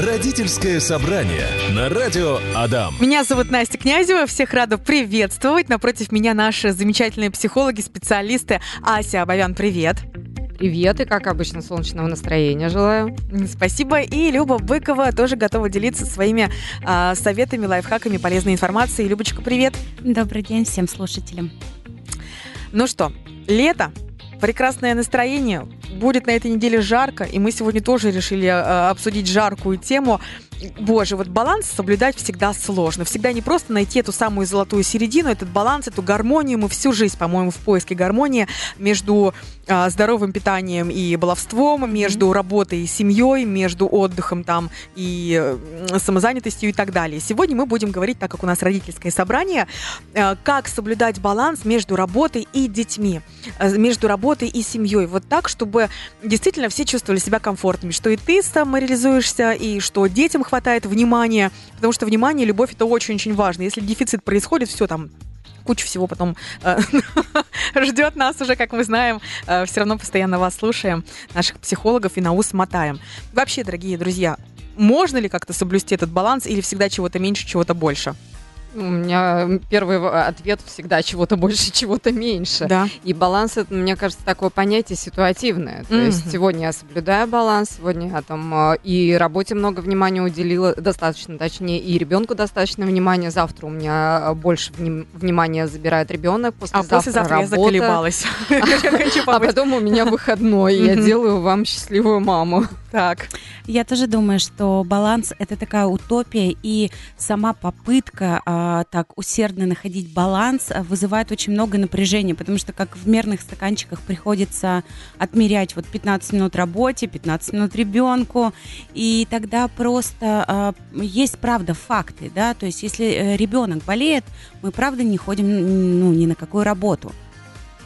Родительское собрание на радио Адам. Меня зовут Настя Князева, всех рада приветствовать. Напротив меня наши замечательные психологи, специалисты. Ася Абовян, привет. Привет, и как обычно, солнечного настроения желаю. Спасибо. И Люба Быкова тоже готова делиться своими э, советами, лайфхаками, полезной информацией. Любочка, привет. Добрый день всем слушателям. Ну что, лето, прекрасное настроение, будет на этой неделе жарко, и мы сегодня тоже решили э, обсудить жаркую тему боже, вот баланс соблюдать всегда сложно. Всегда не просто найти эту самую золотую середину, этот баланс, эту гармонию. Мы всю жизнь, по-моему, в поиске гармонии между а, здоровым питанием и баловством, между mm-hmm. работой и семьей, между отдыхом там и самозанятостью и так далее. Сегодня мы будем говорить, так как у нас родительское собрание, а, как соблюдать баланс между работой и детьми, а, между работой и семьей. Вот так, чтобы действительно все чувствовали себя комфортными, что и ты самореализуешься, и что детям хватает внимания, потому что внимание любовь это очень-очень важно. Если дефицит происходит, все там куча всего потом э, ждет нас уже, как мы знаем. Э, все равно постоянно вас слушаем, наших психологов и на ус мотаем. Вообще, дорогие друзья, можно ли как-то соблюсти этот баланс или всегда чего-то меньше, чего-то больше? У меня первый ответ всегда чего-то больше, чего-то меньше. Да. И баланс, это, мне кажется, такое понятие ситуативное. То mm-hmm. есть сегодня я соблюдаю баланс, сегодня я там а, и работе много внимания уделила, достаточно, точнее, и ребенку достаточно внимания. Завтра у меня а, больше вним- внимания забирает ребенок, А послезавтра я заколебалась. А потом у меня выходной, я делаю вам счастливую маму. Так. Я тоже думаю, что баланс это такая утопия, и сама попытка а, так усердно находить баланс а, вызывает очень много напряжения, потому что как в мерных стаканчиках приходится отмерять вот 15 минут работе, 15 минут ребенку, и тогда просто а, есть правда факты, да, то есть если э, ребенок болеет, мы правда не ходим ну, ни на какую работу.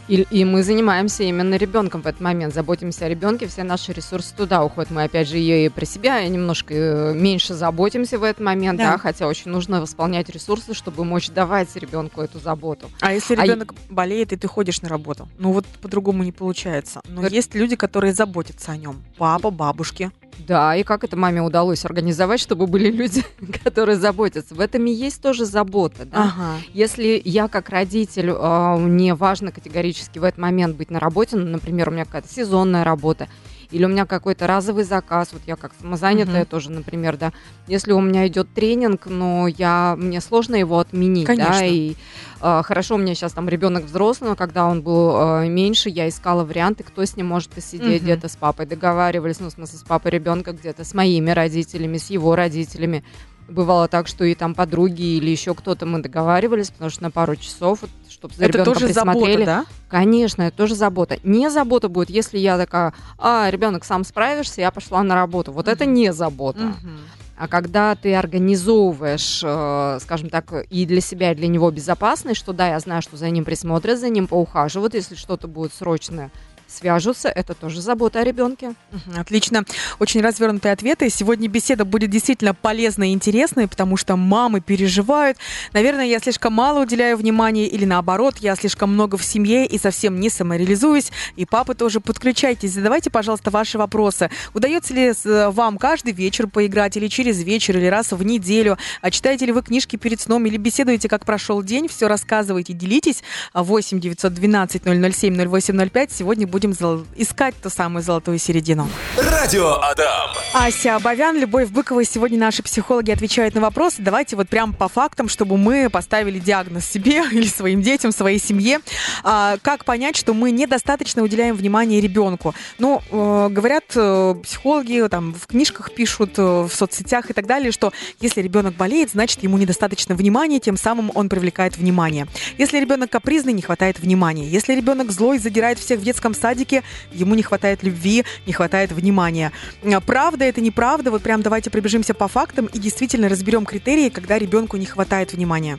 И, и мы занимаемся именно ребенком в этот момент, заботимся о ребенке, все наши ресурсы туда уходят. Мы, опять же, ее и про себя немножко э, меньше заботимся в этот момент, да. да, хотя очень нужно восполнять ресурсы, чтобы мочь давать ребенку эту заботу. А если ребенок а... болеет, и ты ходишь на работу? Ну вот по-другому не получается. Но это... есть люди, которые заботятся о нем. Папа, бабушки. Да, и как это маме удалось организовать, чтобы были люди, которые заботятся. В этом и есть тоже забота. Да? Ага. Если я как родитель, э, мне важно категорически в этот момент быть на работе, ну, например, у меня какая-то сезонная работа, или у меня какой-то разовый заказ, вот я как самозанятая uh-huh. тоже, например, да, если у меня идет тренинг, но я, мне сложно его отменить, Конечно. да, и э, хорошо, у меня сейчас там ребенок взрослый, но когда он был э, меньше, я искала варианты, кто с ним может посидеть, uh-huh. где-то с папой договаривались, ну, в смысле, с папой ребенка, где-то с моими родителями, с его родителями, Бывало так, что и там подруги или еще кто-то мы договаривались, потому что на пару часов, чтобы за это тоже присмотрели. Забота, да? Конечно, это тоже забота. Не забота будет, если я такая, а, ребенок сам справишься, я пошла на работу. Вот mm-hmm. это не забота. Mm-hmm. А когда ты организовываешь, э, скажем так, и для себя, и для него безопасность, что да, я знаю, что за ним присмотрят, за ним поухаживают, если что-то будет срочное, свяжутся, это тоже забота о ребенке. Отлично. Очень развернутые ответы. Сегодня беседа будет действительно полезной и интересной, потому что мамы переживают. Наверное, я слишком мало уделяю внимания или наоборот, я слишком много в семье и совсем не самореализуюсь. И папы тоже подключайтесь. Задавайте, пожалуйста, ваши вопросы. Удается ли э, вам каждый вечер поиграть или через вечер, или раз в неделю? А читаете ли вы книжки перед сном или беседуете, как прошел день? Все рассказывайте, делитесь. 8 912 007 0805. Сегодня будет будем искать ту самую золотую середину. Радио Адам. Ася Абовян, Любовь Быкова. Сегодня наши психологи отвечают на вопросы. Давайте вот прям по фактам, чтобы мы поставили диагноз себе или своим детям, своей семье. А, как понять, что мы недостаточно уделяем внимание ребенку? Ну, э, говорят э, психологи, там в книжках пишут, э, в соцсетях и так далее, что если ребенок болеет, значит ему недостаточно внимания, тем самым он привлекает внимание. Если ребенок капризный, не хватает внимания. Если ребенок злой, задирает всех в детском саде, садике, ему не хватает любви, не хватает внимания. А, правда это неправда? Вот прям давайте пробежимся по фактам и действительно разберем критерии, когда ребенку не хватает внимания.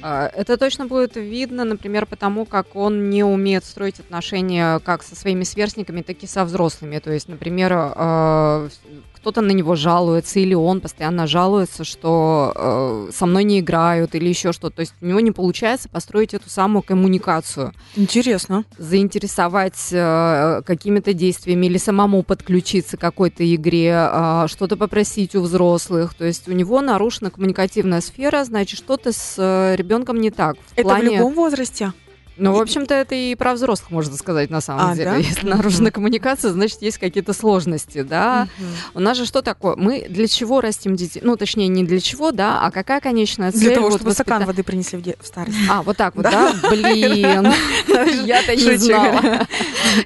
А, это точно будет видно, например, потому как он не умеет строить отношения как со своими сверстниками, так и со взрослыми. То есть, например, а, кто-то на него жалуется, или он постоянно жалуется, что э, со мной не играют, или еще что-то. То есть у него не получается построить эту самую коммуникацию. Интересно. Заинтересовать э, какими-то действиями или самому подключиться к какой-то игре, э, что-то попросить у взрослых. То есть у него нарушена коммуникативная сфера, значит, что-то с э, ребенком не так. В Это плане... в любом возрасте? Ну, в общем-то, это и про взрослых можно сказать на самом а, деле. Да? Если mm-hmm. нарушена коммуникация, значит, есть какие-то сложности, да. Mm-hmm. У нас же что такое? Мы для чего растим детей? Ну, точнее, не для чего, да, а какая конечная цель? Для того, чтобы воспита... стакан воды принесли в, де... в старость. А, вот так вот, да? Блин, я-то не знала.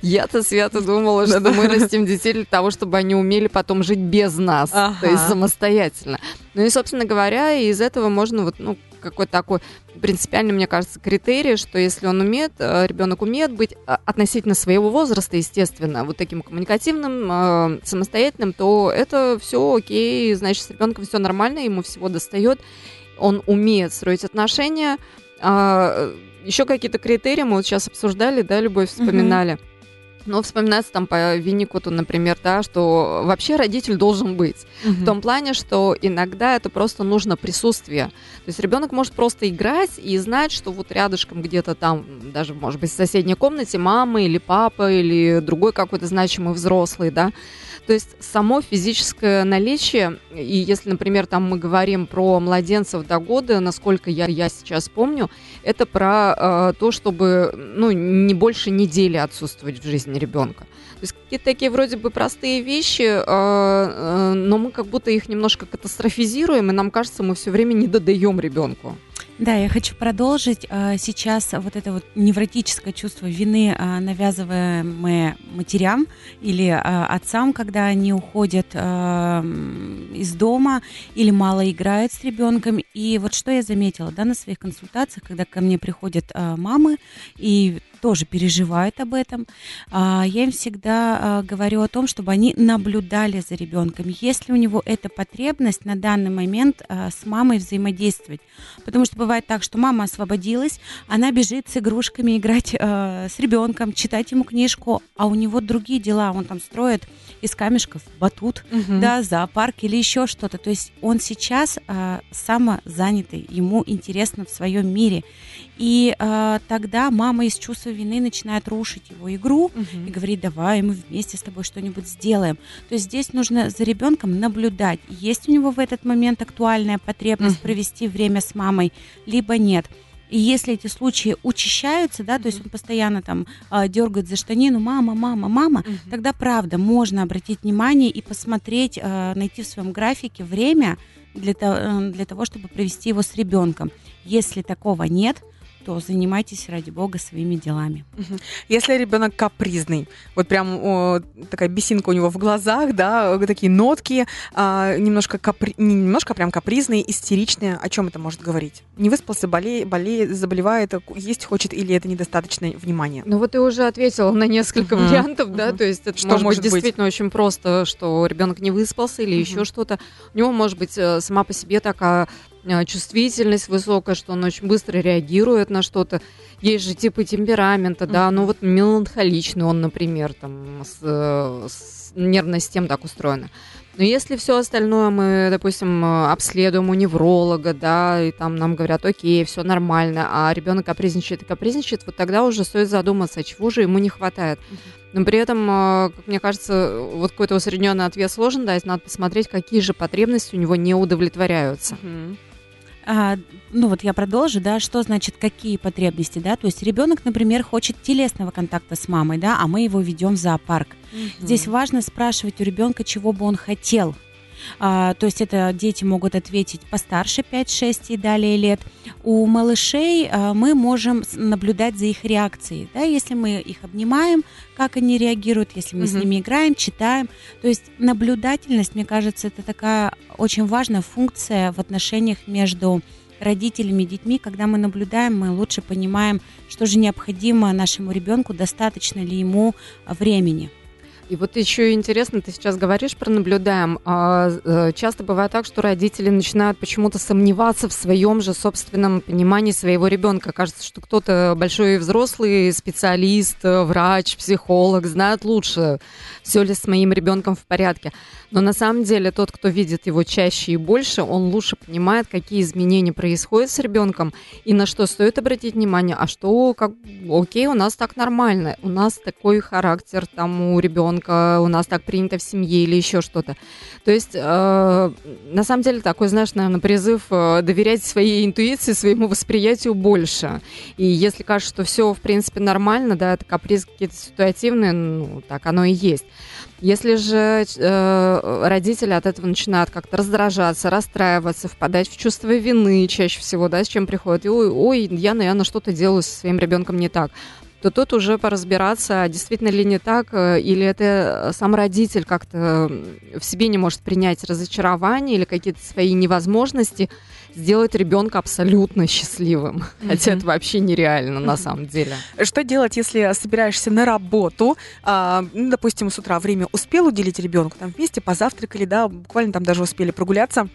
Я-то свято думала, что мы растим детей для того, чтобы они умели потом жить без нас, то есть самостоятельно. Ну и, собственно говоря, из этого можно вот, ну, какой-то такой принципиальный, мне кажется, критерий, что если он умеет, э, ребенок умеет быть э, относительно своего возраста, естественно, вот таким коммуникативным, э, самостоятельным, то это все окей, значит, с ребенком все нормально, ему всего достает, он умеет строить отношения. А, Еще какие-то критерии мы вот сейчас обсуждали, да, Любовь, вспоминали. Mm-hmm но вспоминается там по Винникуту, например, да, что вообще родитель должен быть. Угу. В том плане, что иногда это просто нужно присутствие. То есть ребенок может просто играть и знать, что вот рядышком где-то там, даже, может быть, в соседней комнате мама или папа или другой какой-то значимый взрослый, да, то есть само физическое наличие, и если, например, там мы говорим про младенцев до года, насколько я, я сейчас помню, это про э, то, чтобы ну, не больше недели отсутствовать в жизни ребенка. То есть какие-то такие вроде бы простые вещи, э, э, но мы как будто их немножко катастрофизируем, и нам кажется, мы все время не додаем ребенку. Да, я хочу продолжить. А, сейчас вот это вот невротическое чувство вины, а, навязываемое матерям или а, отцам, когда они уходят из дома или мало играют с ребенком. И вот что я заметила, да, на своих консультациях, когда ко мне приходят мамы и тоже переживают об этом, я им всегда говорю о том, чтобы они наблюдали за ребенком, если у него эта потребность на данный момент с мамой взаимодействовать. Потому что бывает так, что мама освободилась, она бежит с игрушками играть с ребенком, читать ему книжку, а у него другие дела, он там строит из камешков батут, угу. да, зоопарк или еще что-то. То есть он сейчас э, самозанятый, ему интересно в своем мире. И э, тогда мама из чувства вины начинает рушить его игру угу. и говорит, давай мы вместе с тобой что-нибудь сделаем. То есть здесь нужно за ребенком наблюдать, есть у него в этот момент актуальная потребность угу. провести время с мамой, либо нет. И если эти случаи учащаются, да, mm-hmm. то есть он постоянно там э, дергает за штанину, мама, мама, мама, mm-hmm. тогда правда можно обратить внимание и посмотреть, э, найти в своем графике время для, того, э, для того, чтобы провести его с ребенком. Если такого нет, то занимайтесь, ради бога, своими делами. Если ребенок капризный, вот прям о, такая бесинка у него в глазах, да, такие нотки, а, немножко, капри... не немножко, а прям капризные, истеричные, о чем это может говорить? Не выспался, болеет, болеет, заболевает, есть хочет или это недостаточно внимания? Ну вот ты уже ответила на несколько uh-huh. вариантов, uh-huh. да, то есть это что может, может быть действительно очень просто, что ребенок не выспался или uh-huh. еще что-то. У него может быть э, сама по себе такая чувствительность высокая, что он очень быстро реагирует на что-то. Есть же типы темперамента, да, ну вот меланхоличный он, например, там с, с нервной системой так устроена. Но если все остальное мы, допустим, обследуем у невролога, да, и там нам говорят, окей, все нормально, а ребенок капризничает и капризничает, вот тогда уже стоит задуматься, а чего же ему не хватает. Но при этом, а, как мне кажется, вот какой-то усредненный ответ сложен дать, надо посмотреть, какие же потребности у него не удовлетворяются. Mm-hmm. А, ну вот я продолжу, да, что значит какие потребности, да, то есть ребенок, например, хочет телесного контакта с мамой, да, а мы его ведем в зоопарк. Угу. Здесь важно спрашивать у ребенка, чего бы он хотел, а, то есть это дети могут ответить постарше 5-6 и далее лет. У малышей а, мы можем наблюдать за их реакцией. Да? Если мы их обнимаем, как они реагируют, если мы угу. с ними играем, читаем. То есть наблюдательность, мне кажется, это такая очень важная функция в отношениях между родителями и детьми, когда мы наблюдаем, мы лучше понимаем, что же необходимо нашему ребенку, достаточно ли ему времени. И вот еще интересно, ты сейчас говоришь про наблюдаем. А, э, часто бывает так, что родители начинают почему-то сомневаться в своем же собственном понимании своего ребенка. Кажется, что кто-то большой взрослый специалист, э, врач, психолог знает лучше, все ли с моим ребенком в порядке. Но на самом деле тот, кто видит его чаще и больше, он лучше понимает, какие изменения происходят с ребенком и на что стоит обратить внимание, а что, как, окей, у нас так нормально, у нас такой характер там у ребенка, у нас так принято в семье или еще что-то. То есть, э, на самом деле, такой, знаешь, наверное, призыв э, доверять своей интуиции, своему восприятию больше. И если кажется, что все, в принципе, нормально, да, это каприз какие-то ситуативные, ну, так оно и есть. Если же э, родители от этого начинают как-то раздражаться, расстраиваться, впадать в чувство вины чаще всего, да, с чем приходят, и, ой, ой, я, наверное, что-то делаю со своим ребенком не так, то тут уже поразбираться, действительно ли не так, э, или это сам родитель как-то в себе не может принять разочарование или какие-то свои невозможности, сделать ребенка абсолютно счастливым. Mm-hmm. Хотя это вообще нереально mm-hmm. на самом деле. Что делать, если собираешься на работу, а, ну, допустим, с утра время успел уделить ребенку, там вместе позавтракали, да, буквально там даже успели прогуляться,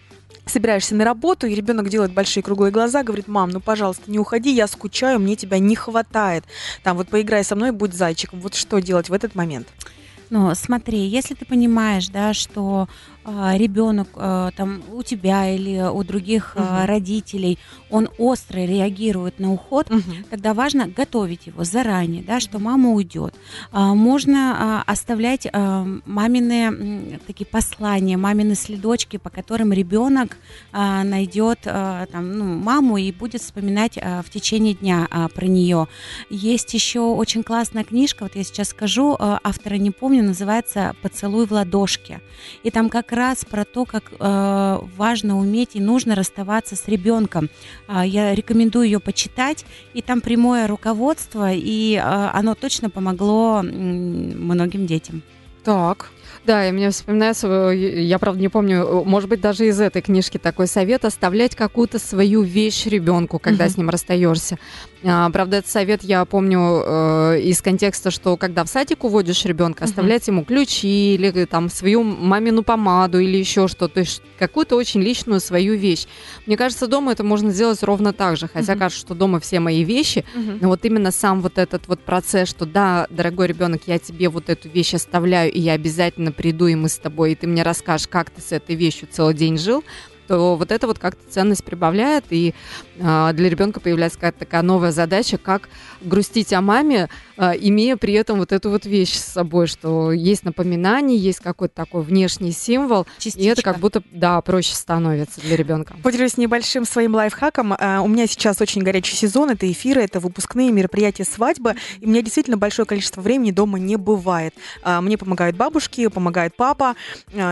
собираешься на работу, и ребенок делает большие круглые глаза, говорит, мам, ну, пожалуйста, не уходи, я скучаю, мне тебя не хватает. Там вот поиграй со мной, будь зайчиком. Вот что делать в этот момент? Ну, смотри, если ты понимаешь, да, что ребенок а, там у тебя или у других угу. родителей, он остро реагирует на уход, угу. тогда важно готовить его заранее, да, что мама уйдет. Можно оставлять мамины такие послания, мамины следочки, по которым ребенок найдет там, ну, маму и будет вспоминать в течение дня про нее. Есть еще очень классная книжка, вот я сейчас скажу, автора не помню, называется «Поцелуй в ладошке». И там как раз про то, как э, важно уметь и нужно расставаться с ребенком. Э, я рекомендую ее почитать, и там прямое руководство, и э, оно точно помогло многим детям. Так, да, и мне вспоминается, я правда не помню, может быть, даже из этой книжки такой совет оставлять какую-то свою вещь ребенку, когда uh-huh. с ним расстаешься. А, правда, этот совет я помню э, из контекста, что когда в садик уводишь ребенка, uh-huh. оставлять ему ключи или там свою мамину помаду или еще что-то, то есть какую-то очень личную свою вещь. Мне кажется, дома это можно сделать ровно так же, хотя uh-huh. кажется, что дома все мои вещи, uh-huh. но вот именно сам вот этот вот процесс, что да, дорогой ребенок, я тебе вот эту вещь оставляю, и я обязательно приду, и мы с тобой, и ты мне расскажешь, как ты с этой вещью целый день жил, то вот это вот как-то ценность прибавляет, и э, для ребенка появляется какая-то такая новая задача, как грустить о маме, имея при этом вот эту вот вещь с собой, что есть напоминание, есть какой-то такой внешний символ, Частичка. и это как будто, да, проще становится для ребенка. Поделюсь небольшим своим лайфхаком. Э, у меня сейчас очень горячий сезон, это эфиры, это выпускные мероприятия, свадьбы, и у меня действительно большое количество времени дома не бывает. Э, мне помогают бабушки, помогает папа,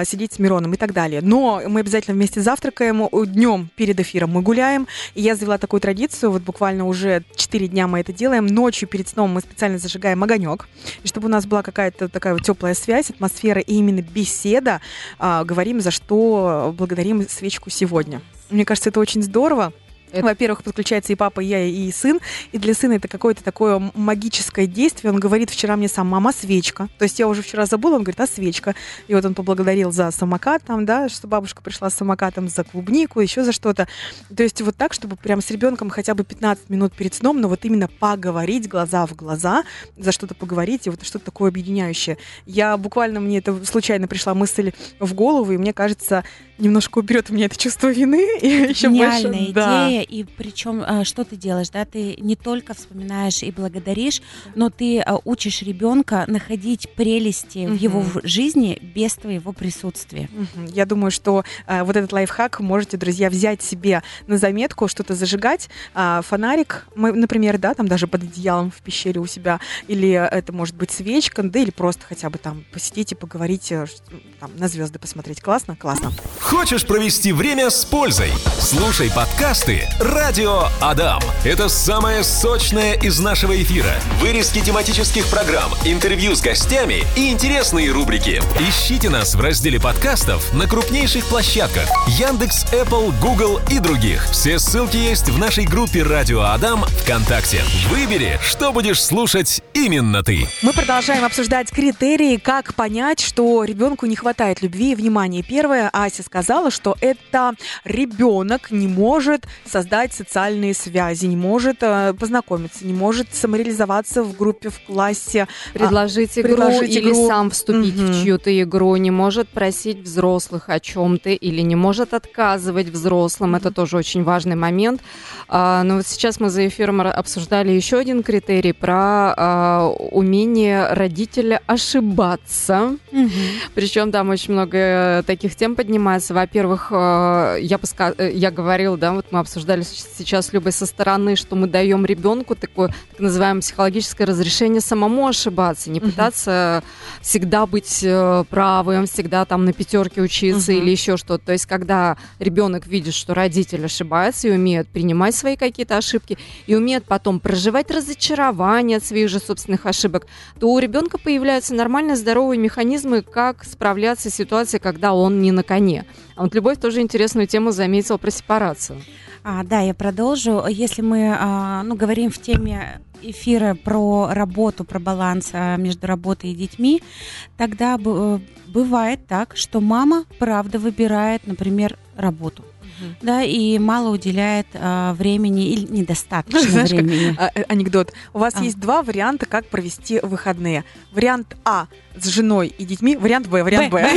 сидеть с Мироном и так далее. Но мы обязательно вместе завтра завтракаем, днем перед эфиром мы гуляем. И я завела такую традицию, вот буквально уже 4 дня мы это делаем. Ночью перед сном мы специально зажигаем огонек. И чтобы у нас была какая-то такая вот теплая связь, атмосфера и именно беседа, а, говорим, за что благодарим свечку сегодня. Мне кажется, это очень здорово. Во-первых, подключается и папа, и я, и сын. И для сына это какое-то такое магическое действие. Он говорит вчера мне сам, мама, свечка. То есть я уже вчера забыла, он говорит, а свечка. И вот он поблагодарил за самокат там, да, что бабушка пришла с самокатом, за клубнику, еще за что-то. То есть вот так, чтобы прям с ребенком хотя бы 15 минут перед сном, но вот именно поговорить глаза в глаза, за что-то поговорить, и вот что-то такое объединяющее. Я буквально, мне это случайно пришла мысль в голову, и мне кажется, немножко уберет у меня это чувство вины. И еще больше, идея, да и причем а, что ты делаешь, да, ты не только вспоминаешь и благодаришь, но ты а, учишь ребенка находить прелести угу. в его жизни без твоего присутствия. Угу. Я думаю, что а, вот этот лайфхак можете, друзья, взять себе на заметку, что-то зажигать, фонарик, мы, например, да, там даже под одеялом в пещере у себя, или это может быть свечка, да, или просто хотя бы там посидите, поговорите, там, на звезды посмотреть. Классно? Классно. Хочешь провести время с пользой? Слушай подкасты «Радио Адам». Это самое сочное из нашего эфира. Вырезки тематических программ, интервью с гостями и интересные рубрики. Ищите нас в разделе подкастов на крупнейших площадках Яндекс, Apple, Google и других. Все ссылки есть в нашей группе «Радио Адам» ВКонтакте. Выбери, что будешь слушать именно ты. Мы продолжаем обсуждать критерии, как понять, что ребенку не хватает любви и внимания. Первое, Ася сказала, сказала, что это ребенок не может создать социальные связи, не может э, познакомиться, не может самореализоваться в группе, в классе. Предложить а, игру предложить или игру. сам вступить угу. в чью-то игру, не может просить взрослых о чем-то или не может отказывать взрослым. Это тоже очень важный момент. А, но вот сейчас мы за эфиром обсуждали еще один критерий про а, умение родителя ошибаться. Угу. Причем там очень много таких тем поднимается касается, во-первых, э, я, поска... Э, я говорила, да, вот мы обсуждали сейчас Любой со стороны, что мы даем ребенку такое так называемое психологическое разрешение самому ошибаться, не пытаться угу. всегда быть э, правым, всегда там на пятерке учиться угу. или еще что-то. То есть, когда ребенок видит, что родитель ошибается и умеет принимать свои какие-то ошибки, и умеет потом проживать разочарование от своих же собственных ошибок, то у ребенка появляются нормальные здоровые механизмы, как справляться с ситуацией, когда он не на коне. А вот Любовь тоже интересную тему заметила про сепарацию. А, да, я продолжу. Если мы а, ну, говорим в теме эфира про работу, про баланс а, между работой и детьми, тогда э, бывает так, что мама правда выбирает, например, работу да, и мало уделяет а, времени или недостаточно Знаешь, времени. Как, а, анекдот. У вас а. есть два варианта, как провести выходные. Вариант А с женой и детьми, вариант Б, вариант Б.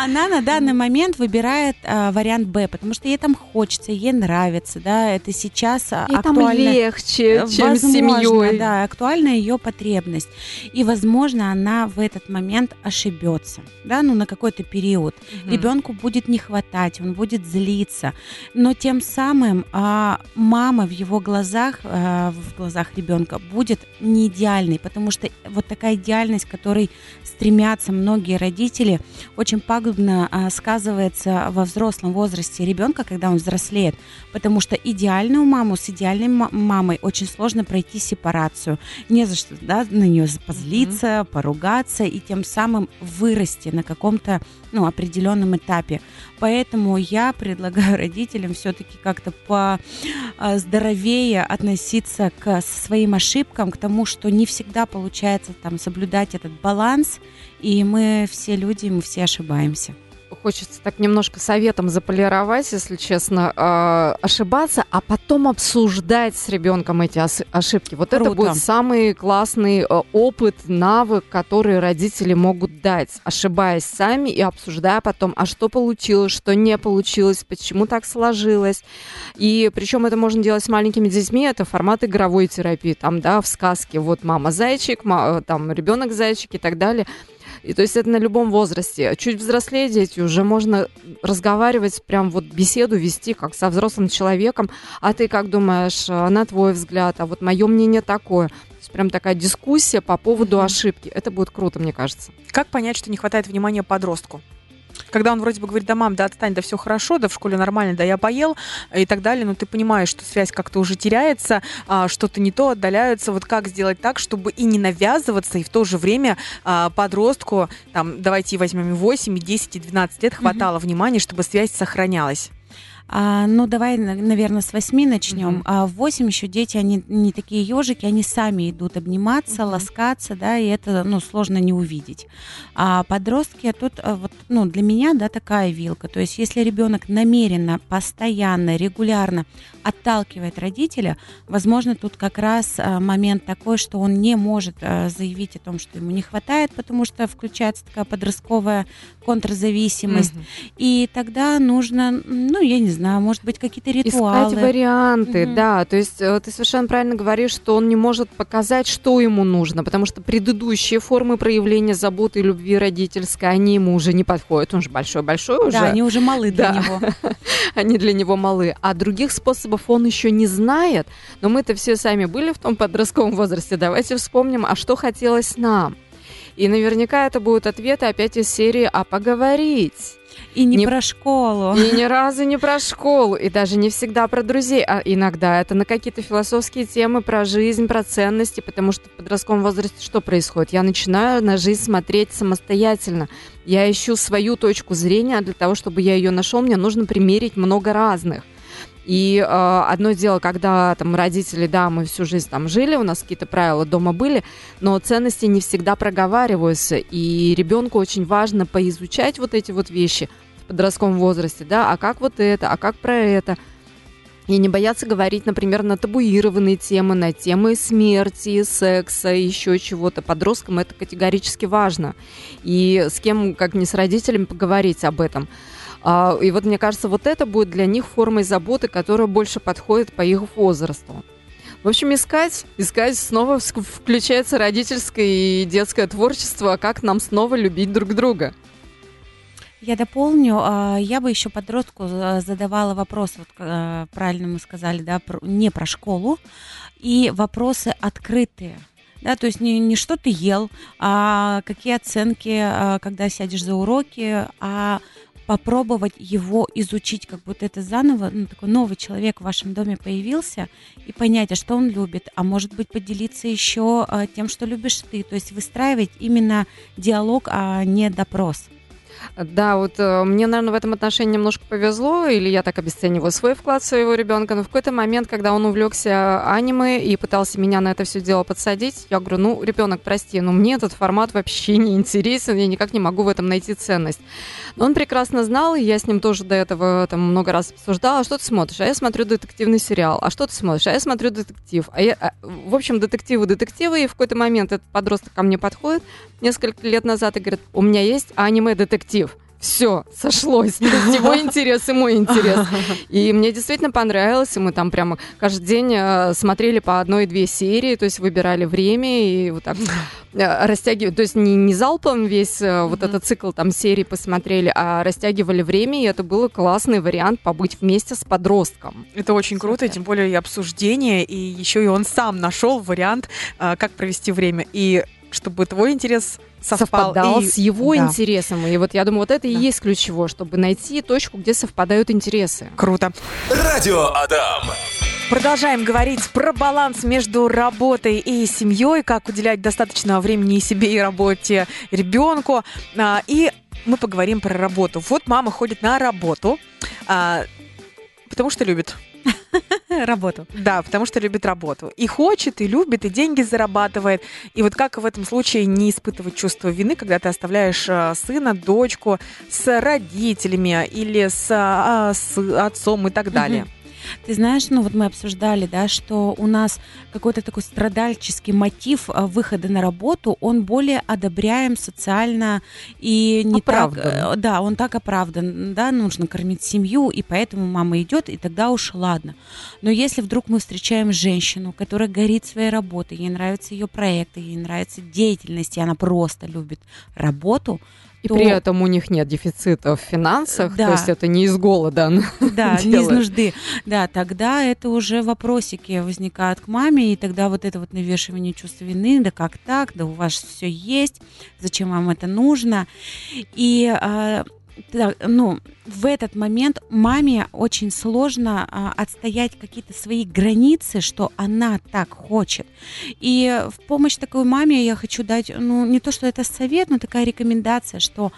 Она на данный момент выбирает а, вариант Б, потому что ей там хочется, ей нравится, да, это сейчас а, актуально. легче, чем с семьей. Да, актуальна ее потребность. И, возможно, она в этот момент ошибется, да, ну, на какой-то период. Ребенку будет не хватать, он будет злиться, но тем самым а, мама в его глазах, в глазах ребенка будет не идеальной, потому что вот такая идеальность, которой стремятся многие родители, очень пагубно а, сказывается во взрослом возрасте ребенка, когда он взрослеет, потому что идеальную маму с идеальной мамой очень сложно пройти сепарацию, не за что да, на нее позлиться, mm-hmm. поругаться и тем самым вырасти на каком-то ну, определенном этапе. Поэтому я предлагаю родителям все-таки как-то по а, здоровее относиться к своим ошибкам, к тому, что не всегда получается там соблюдать этот баланс, и мы все люди, мы все ошибаемся хочется так немножко советом заполировать, если честно, э, ошибаться, а потом обсуждать с ребенком эти ошибки. Вот Круто. это будет самый классный э, опыт, навык, который родители могут дать, ошибаясь сами и обсуждая потом, а что получилось, что не получилось, почему так сложилось. И причем это можно делать с маленькими детьми, это формат игровой терапии, там, да, в сказке, вот мама зайчик, ма, там ребенок зайчик и так далее. И то есть это на любом возрасте. Чуть взрослее дети уже можно разговаривать, прям вот беседу вести, как со взрослым человеком. А ты как думаешь, а на твой взгляд, а вот мое мнение такое. То есть прям такая дискуссия по поводу mm-hmm. ошибки. Это будет круто, мне кажется. Как понять, что не хватает внимания подростку? Когда он вроде бы говорит, да, мам, да, отстань, да, все хорошо, да, в школе нормально, да, я поел и так далее, но ты понимаешь, что связь как-то уже теряется, а, что-то не то, отдаляются. Вот как сделать так, чтобы и не навязываться, и в то же время а, подростку, там, давайте возьмем и 8, и 10, и 12 лет хватало mm-hmm. внимания, чтобы связь сохранялась. А, ну, давай, наверное, с восьми начнем. Mm-hmm. А в восемь еще дети, они не такие ежики, они сами идут обниматься, mm-hmm. ласкаться, да, и это, ну, сложно не увидеть. А подростки, а тут, а, вот, ну, для меня, да, такая вилка. То есть, если ребенок намеренно, постоянно, регулярно отталкивает родителя, возможно, тут как раз а, момент такой, что он не может заявить о том, что ему не хватает, потому что включается такая подростковая контрзависимость. Mm-hmm. И тогда нужно, ну, я не знаю, может быть, какие-то ритуалы. Искать варианты, mm-hmm. да. То есть э, ты совершенно правильно говоришь, что он не может показать, что ему нужно, потому что предыдущие формы проявления заботы и любви родительской, они ему уже не подходят. Он же большой-большой уже. Да, они уже малы для да. него. они для него малы. А других способов он еще не знает. Но мы-то все сами были в том подростковом возрасте. Давайте вспомним, а что хотелось нам. И наверняка это будут ответы опять из серии «А поговорить». И не, не про школу. И ни разу не про школу. И даже не всегда про друзей. А иногда это на какие-то философские темы про жизнь, про ценности. Потому что в подростковом возрасте что происходит? Я начинаю на жизнь смотреть самостоятельно. Я ищу свою точку зрения. А для того, чтобы я ее нашел, мне нужно примерить много разных. И э, одно дело, когда там родители, да, мы всю жизнь там жили, у нас какие-то правила дома были, но ценности не всегда проговариваются, и ребенку очень важно поизучать вот эти вот вещи в подростковом возрасте, да, а как вот это, а как про это. И не бояться говорить, например, на табуированные темы, на темы смерти, секса, еще чего-то. Подросткам это категорически важно. И с кем, как не с родителями, поговорить об этом. А, и вот мне кажется, вот это будет для них формой заботы, которая больше подходит по их возрасту. В общем, искать, искать снова включается родительское и детское творчество, а как нам снова любить друг друга. Я дополню, а, я бы еще подростку задавала вопрос, вот правильно мы сказали, да, не про школу, и вопросы открытые. Да, то есть не, не что ты ел, а какие оценки, когда сядешь за уроки, а попробовать его изучить, как будто это заново, ну, такой новый человек в вашем доме появился, и понять, а что он любит, а может быть поделиться еще а, тем, что любишь ты, то есть выстраивать именно диалог, а не допрос. Да, вот э, мне, наверное, в этом отношении немножко повезло, или я так обесцениваю свой вклад своего ребенка, но в какой-то момент, когда он увлекся аниме и пытался меня на это все дело подсадить, я говорю, ну, ребенок, прости, но мне этот формат вообще не интересен, я никак не могу в этом найти ценность. Но он прекрасно знал, и я с ним тоже до этого там много раз обсуждала, а что ты смотришь? А я смотрю детективный сериал. А что ты смотришь? А я смотрю детектив. А я, а, в общем, детективы, детективы, и в какой-то момент этот подросток ко мне подходит несколько лет назад и говорит, у меня есть аниме-детектив все, сошлось. Его интерес и мой интерес. И мне действительно понравилось. И мы там прямо каждый день э, смотрели по одной-две серии, то есть выбирали время и вот так э, растягивали. То есть не, не залпом весь mm-hmm. вот этот цикл там серии посмотрели, а растягивали время, и это был классный вариант побыть вместе с подростком. Это очень круто, тем более и обсуждение, и еще и он сам нашел вариант, как провести время. И чтобы твой интерес совпал, совпадал и... с его да. интересом. И вот я думаю, вот это да. и есть ключевое, чтобы найти точку, где совпадают интересы. Круто. Радио Адам. Продолжаем говорить про баланс между работой и семьей, как уделять достаточно времени и себе, и работе, и ребенку. А, и мы поговорим про работу. Вот мама ходит на работу, а, потому что любит. Работу. Да, потому что любит работу. И хочет, и любит, и деньги зарабатывает. И вот как в этом случае не испытывать чувство вины, когда ты оставляешь а, сына, дочку с родителями или с, а, с отцом и так далее. Ты знаешь, ну вот мы обсуждали, да, что у нас какой-то такой страдальческий мотив а, выхода на работу, он более одобряем социально и не оправдан. так, э, да, он так оправдан, да, нужно кормить семью, и поэтому мама идет, и тогда уж ладно. Но если вдруг мы встречаем женщину, которая горит своей работой, ей нравятся ее проекты, ей нравится деятельность, и она просто любит работу, и то... при этом у них нет дефицита в финансах, да. то есть это не из голода. Да, не из нужды. Да, тогда это уже вопросики возникают к маме, и тогда вот это вот навешивание чувства вины, да как так, да у вас все есть, зачем вам это нужно. И ну, в этот момент маме очень сложно а, отстоять какие-то свои границы, что она так хочет. И в помощь такой маме я хочу дать, ну, не то, что это совет, но такая рекомендация, что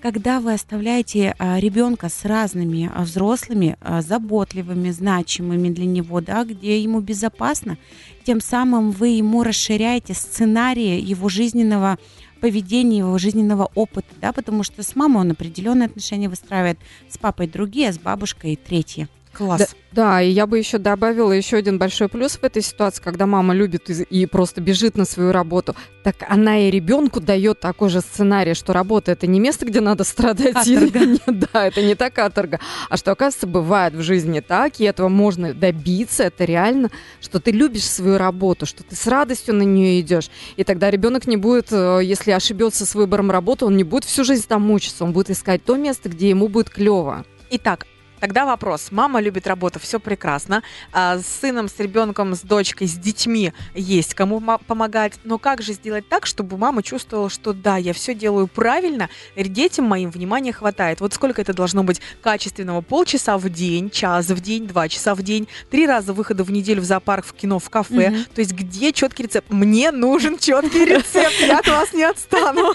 когда вы оставляете а, ребенка с разными а, взрослыми, а, заботливыми, значимыми для него, да, где ему безопасно, тем самым вы ему расширяете сценарии его жизненного поведения, его жизненного опыта, да, потому что с мамой он определенные отношения выстраивает, с папой другие, а с бабушкой третьи. Класс. Да, да, и я бы еще добавила еще один большой плюс в этой ситуации, когда мама любит и, и просто бежит на свою работу, так она и ребенку дает такой же сценарий, что работа это не место, где надо страдать. Каторга. И, да, это не так каторга. А что, оказывается, бывает в жизни так, и этого можно добиться, это реально, что ты любишь свою работу, что ты с радостью на нее идешь. И тогда ребенок не будет, э, если ошибется с выбором работы, он не будет всю жизнь там мучиться, он будет искать то место, где ему будет клево. Итак, Тогда вопрос. Мама любит работу, все прекрасно. А с сыном, с ребенком, с дочкой, с детьми есть кому помогать. Но как же сделать так, чтобы мама чувствовала, что да, я все делаю правильно, детям моим внимания хватает. Вот сколько это должно быть качественного? Полчаса в день, час в день, два часа в день, три раза выхода в неделю в зоопарк, в кино, в кафе. Mm-hmm. То есть где четкий рецепт? Мне нужен четкий рецепт, я от вас не отстану.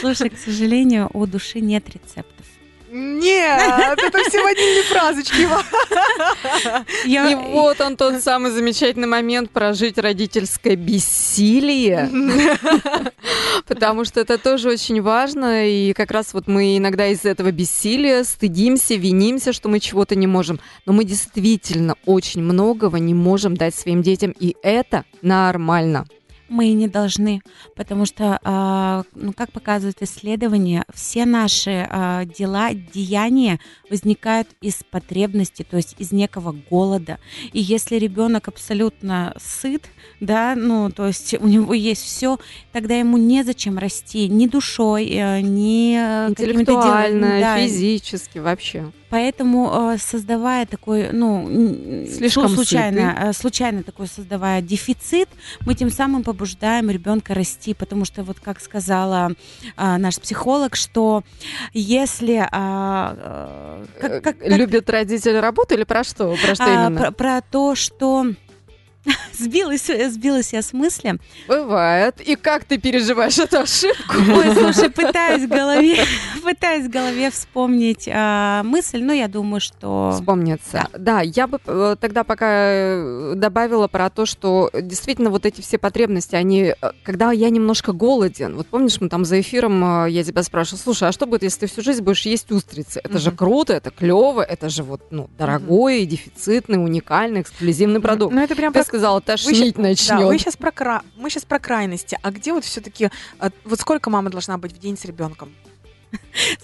Слушай, к сожалению, у души нет рецепта. Нет, это всего одни фразочки. И вот он тот самый замечательный момент прожить родительское бессилие. Потому что это тоже очень важно. И как раз вот мы иногда из этого бессилия стыдимся, винимся, что мы чего-то не можем. Но мы действительно очень многого не можем дать своим детям. И это нормально мы и не должны, потому что, а, ну, как показывают исследования, все наши а, дела, деяния возникают из потребности, то есть из некого голода. И если ребенок абсолютно сыт, да, ну, то есть у него есть все, тогда ему незачем расти ни душой, э, ни интеллектуально, да, физически вообще. Поэтому э, создавая такой, ну, слишком случайно, сытый. случайно такой создавая дефицит, мы тем самым побуждаем ребенка расти, потому что вот как сказала а, наш психолог, что если а, как, как, как, любят родители работу или про что, про что а, именно? Про, про то, что Сбилась, сбилась я с мысли. Бывает. И как ты переживаешь эту ошибку? Ой, слушай, пытаюсь в голове, пытаюсь в голове вспомнить э, мысль, но я думаю, что... Вспомнится. Да. да, я бы э, тогда пока э, добавила про то, что действительно вот эти все потребности, они... Э, когда я немножко голоден, вот помнишь, мы там за эфиром, я тебя спрашивала, слушай, а что будет, если ты всю жизнь будешь есть устрицы? Это mm-hmm. же круто, это клево, это же вот, ну, дорогой, mm-hmm. дефицитный, уникальный, эксклюзивный продукт. Ну, это прям ты сказала, тошнить начнет. Да, вы сейчас про, кра... мы сейчас про крайности. А где вот все-таки, а, вот сколько мама должна быть в день с ребенком?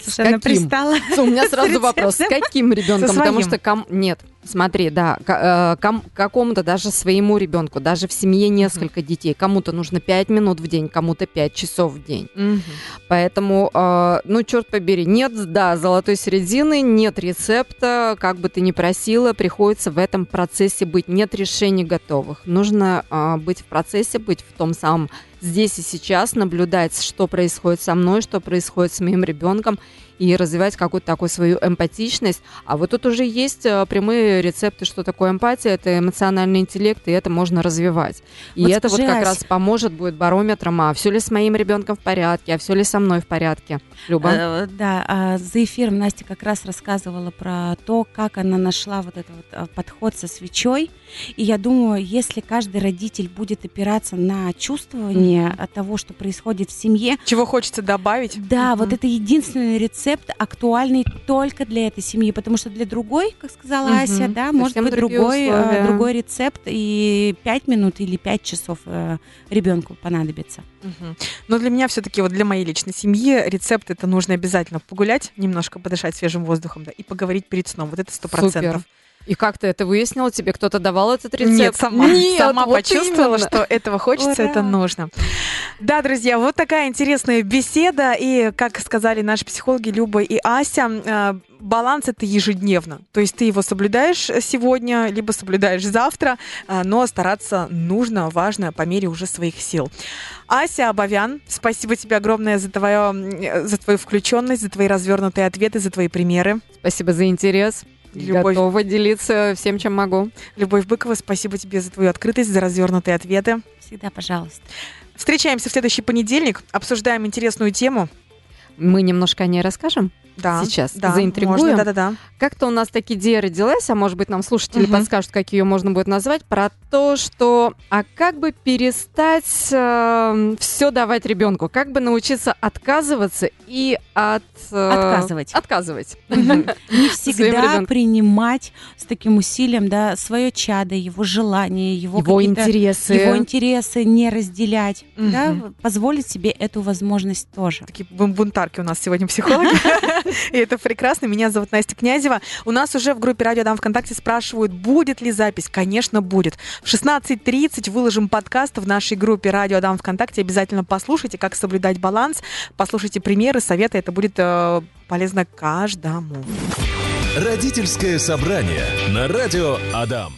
Слушай, она пристала. У меня сразу вопрос. С каким ребенком? Потому что ком... нет, Смотри, да, к, э, какому-то даже своему ребенку, даже в семье несколько mm-hmm. детей, кому-то нужно 5 минут в день, кому-то 5 часов в день. Mm-hmm. Поэтому, э, ну, черт побери, нет, да, золотой середины, нет рецепта, как бы ты ни просила, приходится в этом процессе быть, нет решений готовых. Нужно э, быть в процессе, быть в том самом здесь и сейчас, наблюдать, что происходит со мной, что происходит с моим ребенком, и развивать какую-то такую свою эмпатичность. А вот тут уже есть э, прямые рецепты, что такое эмпатия, это эмоциональный интеллект, и это можно развивать. И вот это скажи, вот как раз поможет, будет барометром, а все ли с моим ребенком в порядке, а все ли со мной в порядке. Люба? Э, да, а за эфиром Настя как раз рассказывала про то, как она нашла вот этот вот а, подход со свечой. И я думаю, если каждый родитель будет опираться на чувствование mm-hmm. того, что происходит в семье. Чего хочется добавить? Да, mm-hmm. вот это единственный рецепт, актуальный только для этой семьи, потому что для другой, как сказала mm-hmm. Ася, да, может быть другой, э, другой рецепт, и 5 минут или 5 часов э, ребенку понадобится. Mm-hmm. Но для меня все-таки, вот для моей личной семьи, рецепт это нужно обязательно погулять, немножко подышать свежим воздухом, да, и поговорить перед сном. Вот это сто процентов. И как ты это выяснила? Тебе кто-то давал этот рецепт? Нет, сама, Нет, сама вот почувствовала, именно. что этого хочется, Ура. это нужно. Да, друзья, вот такая интересная беседа. И, как сказали наши психологи Люба и Ася, э, баланс это ежедневно. То есть ты его соблюдаешь сегодня, либо соблюдаешь завтра, э, но стараться нужно, важно по мере уже своих сил. Ася Абовян, спасибо тебе огромное за, твое, за твою включенность, за твои развернутые ответы, за твои примеры. Спасибо за интерес. Любовь... Готова делиться всем, чем могу. Любовь Быкова, спасибо тебе за твою открытость, за развернутые ответы. Всегда, пожалуйста. Встречаемся в следующий понедельник, обсуждаем интересную тему. Мы немножко о ней расскажем да, сейчас, да, заинтригуем. Можно, да, да, да. Как-то у нас такие идея родилась, а может быть нам слушатели угу. подскажут, как ее можно будет назвать, про то, что а как бы перестать э, все давать ребенку, как бы научиться отказываться и от э, отказывать, отказывать, не всегда принимать с таким усилием, да, свое чадо, его желания, его его интересы, его интересы не разделять, да, позволить себе эту возможность тоже. Такие бунтарки у нас сегодня психологи. И это прекрасно. Меня зовут Настя Князева. У нас уже в группе Радио Дам ВКонтакте спрашивают, будет ли запись. Конечно, будет. В 16.30 выложим подкаст в нашей группе Радио Дам ВКонтакте. Обязательно послушайте, как соблюдать баланс. Послушайте примеры, советы. Это будет э, полезно каждому. Родительское собрание на радио Адам.